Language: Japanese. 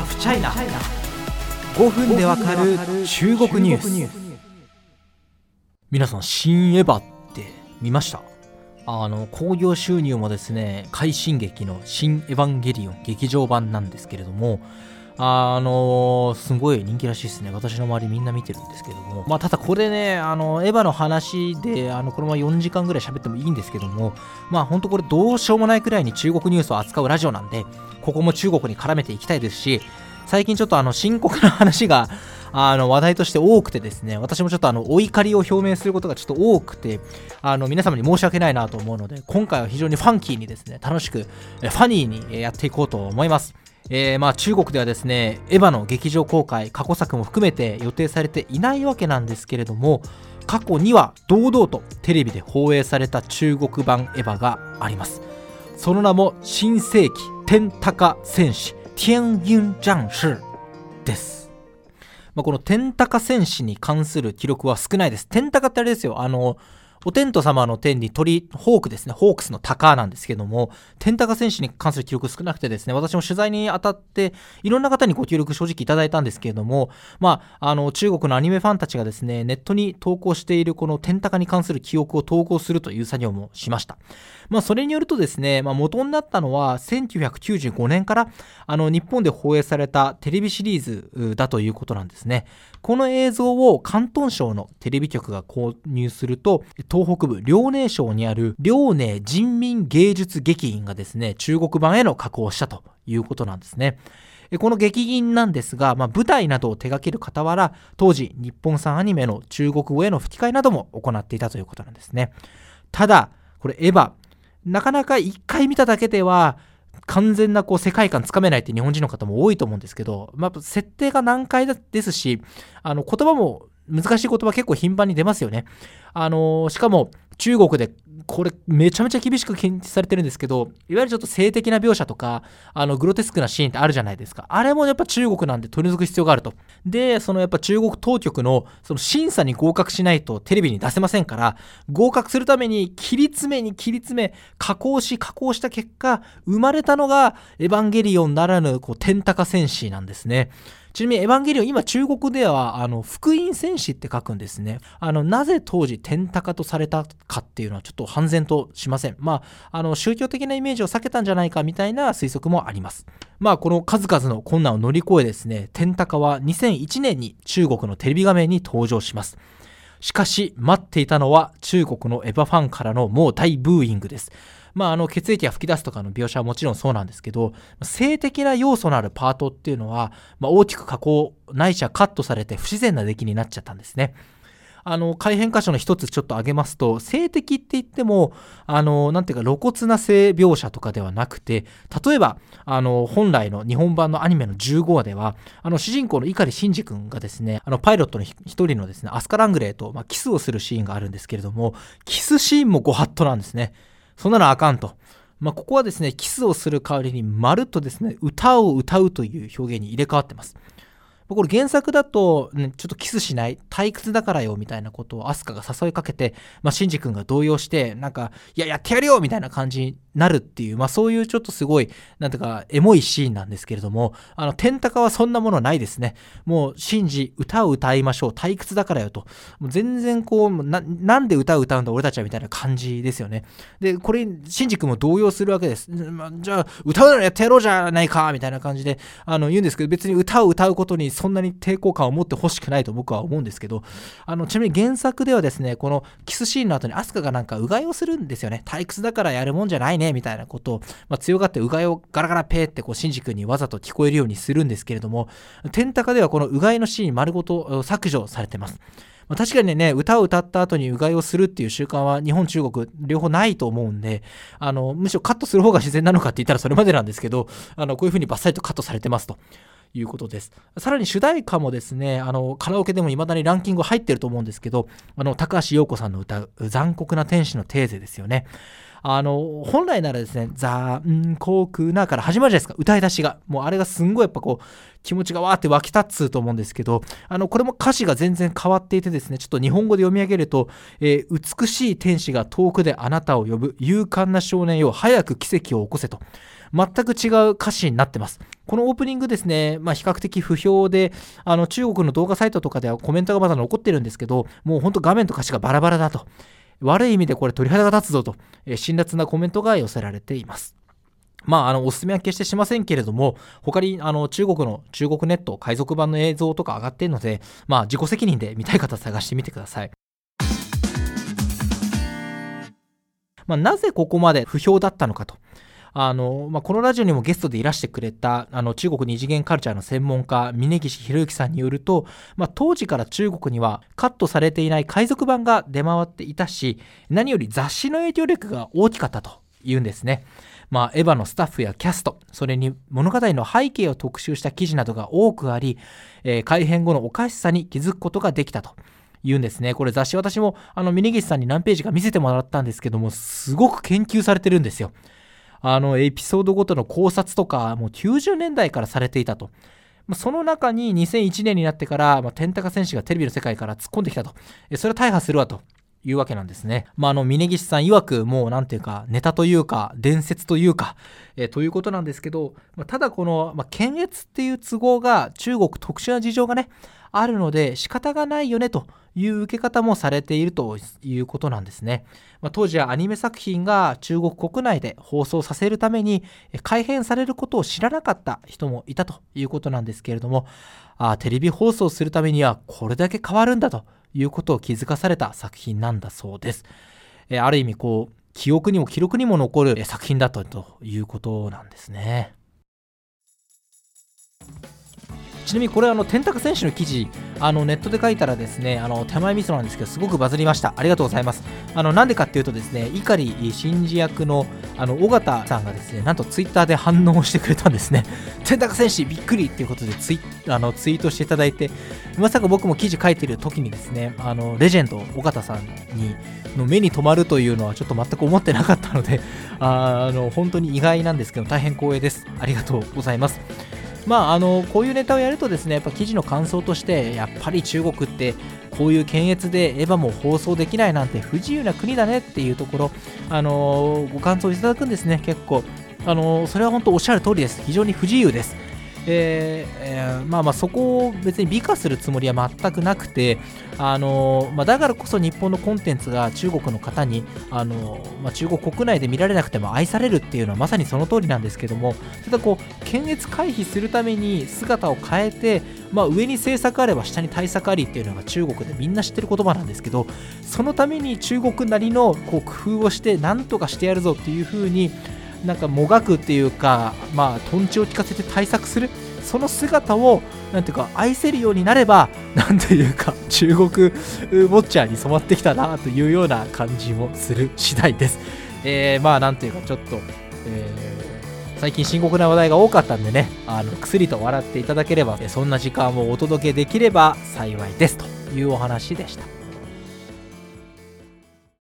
ハフチャイナ5分でわかる中国ニュース。皆さん新エヴァって見ました？あの興行収入もですね快進撃の「新エヴァンゲリオン」劇場版なんですけれどもあの、すごい人気らしいですね。私の周りみんな見てるんですけども。まあ、ただこれね、あの、エヴァの話で、あの、このまま4時間ぐらい喋ってもいいんですけども、まあ、ほんとこれどうしようもないくらいに中国ニュースを扱うラジオなんで、ここも中国に絡めていきたいですし、最近ちょっとあの、深刻な話が、あの、話題として多くてですね、私もちょっとあの、お怒りを表明することがちょっと多くて、あの、皆様に申し訳ないなと思うので、今回は非常にファンキーにですね、楽しく、ファニーにやっていこうと思います。えー、まあ中国ではですね、エヴァの劇場公開、過去作も含めて予定されていないわけなんですけれども、過去には堂々とテレビで放映された中国版エヴァがあります。その名も新世紀天高戦士天雲战士です。まあ、この天高戦士に関する記録は少ないです。天高ってあれですよ。あの、お天道様の天に鳥、ホークですね、ホークスの鷹なんですけども、天高選手に関する記録少なくてですね、私も取材に当たって、いろんな方にご協力正直いただいたんですけれども、まあ、あの、中国のアニメファンたちがですね、ネットに投稿しているこの天高に関する記憶を投稿するという作業もしました。まあ、それによるとですね、まあ、元になったのは、1995年から、あの、日本で放映されたテレビシリーズだということなんですね。この映像を広東省のテレビ局が購入すると、東北部遼寧省にある遼寧人民芸術劇院がですね、中国版への加工をしたということなんですね。この劇院なんですが、まあ、舞台などを手掛ける傍ら、当時日本産アニメの中国語への吹き替えなども行っていたということなんですね。ただ、これエヴァ、なかなか一回見ただけでは、完全なこう世界観つかめないって日本人の方も多いと思うんですけど、まあ、設定が難解ですし、あの言葉も難しい言葉結構頻繁に出ますよね。あのしかも中国でこれめちゃめちゃ厳しく検知されてるんですけど、いわゆるちょっと性的な描写とか、あのグロテスクなシーンってあるじゃないですか。あれもやっぱ中国なんで取り除く必要があると。で、そのやっぱ中国当局のその審査に合格しないとテレビに出せませんから、合格するために切り詰めに切り詰め、加工し加工した結果、生まれたのがエヴァンゲリオンならぬこう天高戦士なんですね。ちなみにエヴァンゲリオン、今中国では、あの、福音戦士って書くんですね。あの、なぜ当時天高とされたかっていうのはちょっと半然としません。まあ、あの、宗教的なイメージを避けたんじゃないかみたいな推測もあります。まあ、この数々の困難を乗り越えですね、天高は2001年に中国のテレビ画面に登場します。しかし、待っていたのは中国のエヴァファンからのもう大ブーイングです。まあ、あの血液が噴き出すとかの描写はもちろんそうなんですけど性的な要素のあるパートっていうのは、まあ、大きく加工ないしはカットされて不自然な出来になっちゃったんですね。あの改変箇所の一つちょっと挙げますと性的って言ってもあのなんていうか露骨な性描写とかではなくて例えばあの本来の日本版のアニメの15話ではあの主人公の碇シンジ君がですねあのパイロットの一人のですねアスカ・ラングレーと、まあ、キスをするシーンがあるんですけれどもキスシーンもご法度なんですね。そんなのあかんと。まあ、ここはですね、キスをする代わりに、まるっとですね、歌を歌うという表現に入れ替わってます。これ原作だと、ね、ちょっとキスしない退屈だからよみたいなことをアスカが誘いかけて、まあ、シンジ君が動揺してなんかいややってやるよみたいな感じになるっていう、まあ、そういうちょっとすごいなんてかエモいシーンなんですけれどもあの天高はそんなものないですね。もうシンジ歌を歌いましょう。退屈だからよと。もう全然こうなんで歌を歌うんだ俺たちはみたいな感じですよね。でこれシンジ君も動揺するわけです、まあ、じゃあ歌うならやってやろうじゃないかみたいな感じであの言うんですけど別に歌を歌うことにそんなに抵抗感を持ってほしくないと僕は思うんですけど、あの、ちなみに原作ではですね、このキスシーンの後にアスカがなんかうがいをするんですよね。退屈だからやるもんじゃないね、みたいなことを、まあ、強がってうがいをガラガラペーってこう、シンジ君にわざと聞こえるようにするんですけれども、天高ではこのうがいのシーン丸ごと削除されてます。ま、確かにね、歌を歌った後にうがいをするっていう習慣は日本、中国両方ないと思うんで、あの、むしろカットする方が自然なのかって言ったらそれまでなんですけど、あの、こういうふうにバッサリとカットされてますと。いうことです。さらに主題歌もですね、あの、カラオケでも未だにランキング入ってると思うんですけど、あの、高橋洋子さんの歌う残酷な天使のテーゼですよね。あの、本来ならですね、残酷なから始まるじゃないですか、歌い出しが。もうあれがすんごいやっぱこう、気持ちがわーって湧き立つと思うんですけど、あの、これも歌詞が全然変わっていてですね、ちょっと日本語で読み上げると、えー、美しい天使が遠くであなたを呼ぶ勇敢な少年よ、早く奇跡を起こせと。全く違う歌詞になってます。このオープニングですね、まあ、比較的不評で、あの中国の動画サイトとかではコメントがまだ残ってるんですけど、もうほんと画面と歌詞がバラバラだと。悪い意味でこれ鳥肌が立つぞと、えー、辛辣なコメントが寄せられています。まあ、あの、おすすめは決してしませんけれども、他に、あの、中国の、中国ネット、海賊版の映像とか上がっているので、まあ、自己責任で見たい方探してみてください。まあ、なぜここまで不評だったのかと。あの、まあ、このラジオにもゲストでいらしてくれた、あの、中国二次元カルチャーの専門家、峯岸博之さんによると、まあ、当時から中国にはカットされていない海賊版が出回っていたし、何より雑誌の影響力が大きかったというんですね。まあ、エヴァのスタッフやキャスト、それに物語の背景を特集した記事などが多くあり、えー、改編後のおかしさに気づくことができたと。言うんですね。これ雑誌私もあの峯岸さんに何ページか見せてもらったんですけども、すごく研究されてるんですよ。あのエピソードごとの考察とか、もう90年代からされていたと。その中に2001年になってから、まあ、天高選手がテレビの世界から突っ込んできたと。それは大破するわと。いうわけなんですね。まあ、あの、峯岸さん曰く、もう、なんていうか、ネタというか、伝説というか、えー、ということなんですけど、まあ、ただこの、まあ、検閲っていう都合が、中国特殊な事情がね、あるので、仕方がないよね、という受け方もされているということなんですね。まあ、当時はアニメ作品が中国国内で放送させるために、改変されることを知らなかった人もいたということなんですけれども、あテレビ放送するためにはこれだけ変わるんだということを気づかされた作品なんだそうです。えある意味こう記憶にも記録にも残る作品だったということなんですね。ちなみにこれあの天高選手の記事あのネットで書いたらですねあの手前味噌なんですけどすごくバズりました。ありがとうございます。あのなんでかっていうとですね碇真司役のあの尾形さんがですねなんとツイッターで反応してくれたんですね。天高選手びっくりっていうことでツイあのツイートしていただいてまさか僕も記事書いてる時にですねあのレジェンド尾形さんにの目に留まるというのはちょっと全く思ってなかったのであの本当に意外なんですけど大変光栄です。ありがとうございます。まあ、あのこういうネタをやるとですねやっぱ記事の感想としてやっぱり中国ってこういう検閲でエヴァも放送できないなんて不自由な国だねっていうところ、あのご感想いただくんですね結構、あのそれは本当おっしゃる通りです。非常に不自由です。えーえー、まあまあそこを別に美化するつもりは全くなくて、あのまあ、だからこそ日本のコンテンツが中国の方に、あのまあ、中国国内で見られなくても愛されるっていうのはまさにその通りなんですけどもただこう検閲回避するために姿を変えて、まあ、上に政策あれば下に対策ありっていうのが中国でみんな知ってる言葉なんですけどそのために中国なりのこう工夫をして何とかしてやるぞっていうふうになんかもがくっていうか、まあ、とんちを聞かせて対策するその姿をなんていうか愛せるようになればなんていうか中国ウォッチャーに染まってきたなというような感じもする次第です。えー、まあなんていうかちょっと、えー、最近深刻な話題が多かったんでねあの薬と笑っていただければそんな時間をお届けできれば幸いですというお話でした。